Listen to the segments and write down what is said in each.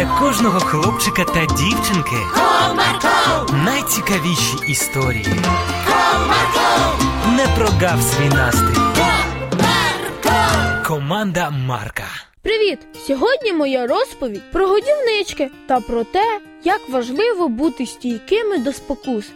для кожного хлопчика та дівчинки Comarco, найцікавіші історії. Comarco, Не прогав свій настрій. Comarco. Команда Марка. Привіт! Сьогодні моя розповідь про годівнички та про те, як важливо бути стійкими до спокус.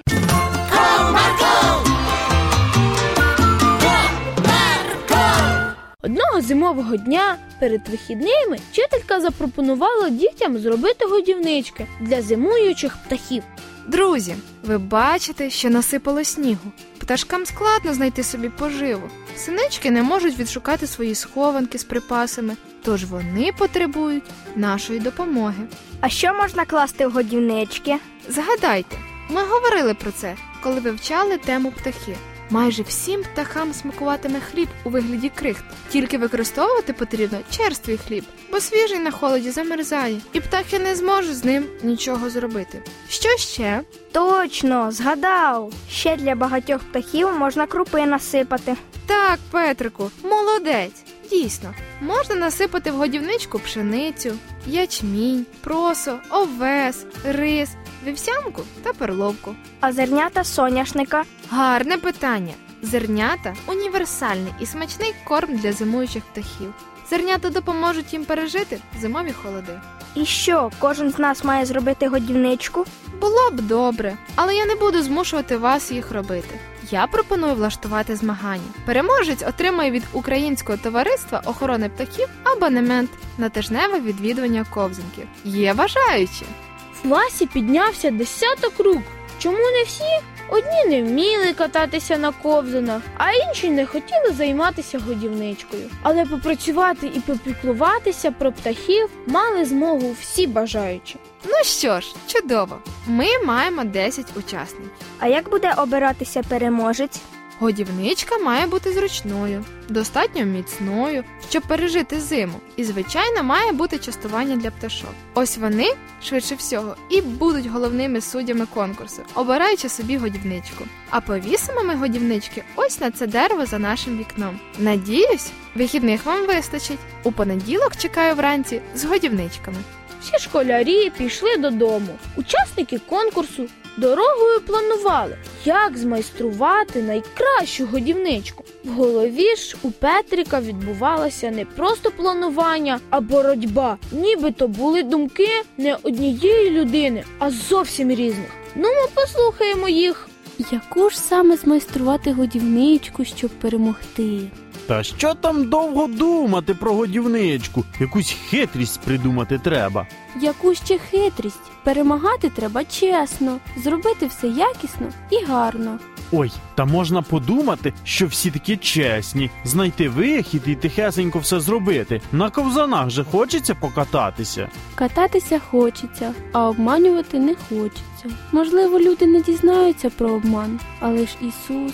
Одного зимового дня перед вихідними вчителька запропонувала дітям зробити годівнички для зимуючих птахів. Друзі, ви бачите, що насипало снігу. Пташкам складно знайти собі поживу. Синички не можуть відшукати свої схованки з припасами, тож вони потребують нашої допомоги. А що можна класти в годівнички? Згадайте, ми говорили про це, коли вивчали тему птахи. Майже всім птахам смакуватиме хліб у вигляді крихт. Тільки використовувати потрібно черствий хліб, бо свіжий на холоді замерзає, і птахи не зможуть з ним нічого зробити. Що ще? Точно, згадав. Ще для багатьох птахів можна крупи насипати. Так, Петрику, молодець. Дійсно, можна насипати в годівничку пшеницю, ячмінь, просо, овес, рис, вівсянку та перловку. А зернята соняшника. Гарне питання. Зернята універсальний і смачний корм для зимуючих птахів. Зернята допоможуть їм пережити зимові холоди. І що, кожен з нас має зробити годівничку? Було б добре, але я не буду змушувати вас їх робити. Я пропоную влаштувати змагання. Переможець отримає від Українського товариства охорони птахів абонемент на тижневе відвідування ковзанків. Є бажаючі. В класі піднявся десяток рук. Чому не всі? Одні не вміли кататися на ковзанах, а інші не хотіли займатися годівничкою. Але попрацювати і попіклуватися про птахів мали змогу всі бажаючі. Ну що ж, чудово. Ми маємо 10 учасників. А як буде обиратися переможець? Годівничка має бути зручною, достатньо міцною, щоб пережити зиму. І, звичайно, має бути частування для пташок. Ось вони, швидше всього, і будуть головними суддями конкурсу, обираючи собі годівничку. А повісимо ми годівнички ось на це дерево за нашим вікном. Надіюсь, вихідних вам вистачить. У понеділок чекаю вранці з годівничками. Всі школярі пішли додому. Учасники конкурсу дорогою планували, як змайструвати найкращу годівничку. В голові ж у Петрика відбувалося не просто планування, а боротьба. Нібито були думки не однієї людини, а зовсім різних. Ну, ми послухаємо їх. Яку ж саме змайструвати годівничку, щоб перемогти? Та що там довго думати про годівничку? Якусь хитрість придумати треба. Яку ще хитрість? Перемагати треба чесно, зробити все якісно і гарно. Ой, та можна подумати, що всі такі чесні, знайти вихід і тихесенько все зробити. На ковзанах же хочеться покататися. Кататися хочеться, а обманювати не хочеться. Можливо, люди не дізнаються про обман, але ж Ісус.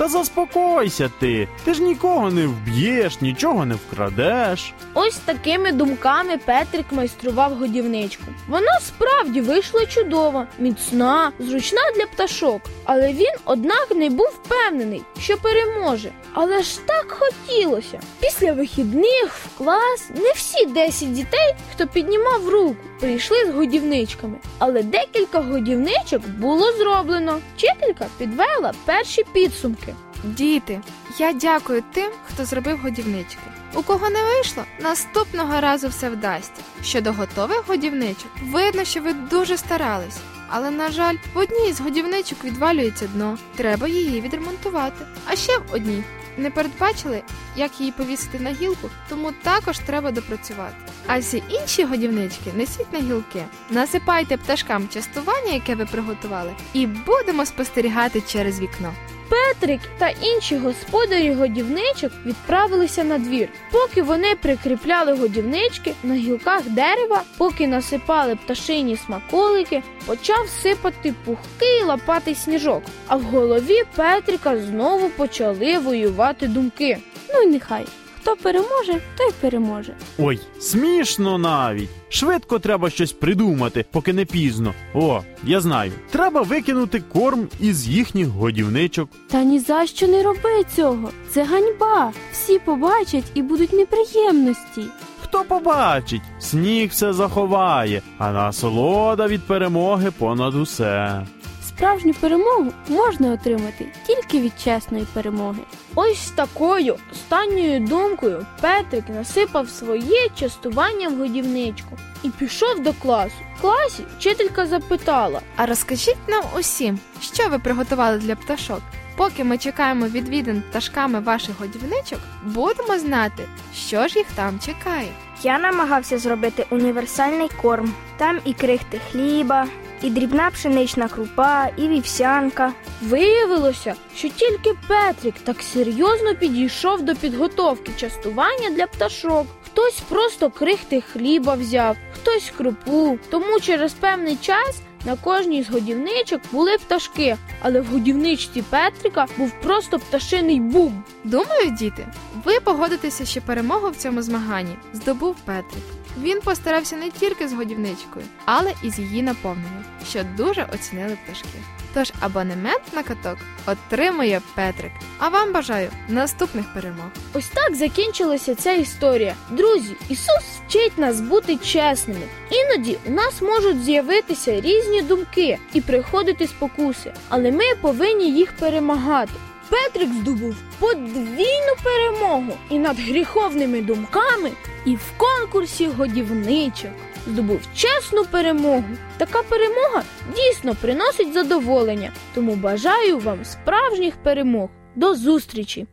Та заспокойся ти. Ти ж нікого не вб'єш, нічого не вкрадеш. Ось такими думками Петрик майстрував годівничку. Вона справді вийшла чудова, міцна, зручна для пташок. Але він, однак, не був впевнений, що переможе. Але ж так хотілося. Після вихідних в клас не всі 10 дітей, хто піднімав руку, прийшли з годівничками. Але декілька годівничок було зроблено. Вчителька підвела перші підсумки. Діти, я дякую тим, хто зробив годівнички. У кого не вийшло, наступного разу все вдасться. Щодо готових годівничок, видно, що ви дуже старались. Але, на жаль, в одній з годівничок відвалюється дно. Треба її відремонтувати. А ще в одній не передбачили, як її повісити на гілку, тому також треба допрацювати. А всі інші годівнички несіть на гілки, насипайте пташкам частування, яке ви приготували, і будемо спостерігати через вікно. Петрик та інші господарі годівничок відправилися на двір. Поки вони прикріпляли годівнички на гілках дерева, поки насипали пташині смаколики, почав сипати пухкий лопатий сніжок. А в голові Петрика знову почали воювати думки. Ну й нехай. Хто переможе, той переможе. Ой, смішно навіть. Швидко треба щось придумати, поки не пізно. О, я знаю. Треба викинути корм із їхніх годівничок. Та ні за що не роби цього. Це ганьба. Всі побачать і будуть неприємності. ніхто побачить, сніг все заховає, а насолода від перемоги понад усе. Справжню перемогу можна отримати тільки від чесної перемоги. Ось такою останньою думкою Петрик насипав своє частування в годівничку і пішов до класу. В класі вчителька запитала: А розкажіть нам усім, що ви приготували для пташок. Поки ми чекаємо відвідин пташками ваших годівничок, будемо знати, що ж їх там чекає. Я намагався зробити універсальний корм. Там і крихти хліба, і дрібна пшенична крупа, і вівсянка. Виявилося, що тільки Петрик так серйозно підійшов до підготовки частування для пташок. Хтось просто крихти хліба взяв, хтось крупу. Тому через певний час на кожній з годівничок були пташки, але в годівничці Петрика був просто пташиний бум. Думаю, діти, ви погодитеся, що перемогу в цьому змаганні здобув Петрик. Він постарався не тільки з годівничкою, але і з її наповненням, що дуже оцінили пташки. Тож абонемент на каток отримує Петрик. А вам бажаю наступних перемог. Ось так закінчилася ця історія. Друзі, Ісус вчить нас бути чесними. Іноді у нас можуть з'явитися різні думки і приходити спокуси, але ми повинні їх перемагати. Петрик здобув подвійну перемогу і над гріховними думками, і в конкурсі годівничок. Здобув чесну перемогу. Така перемога дійсно приносить задоволення. Тому бажаю вам справжніх перемог. До зустрічі!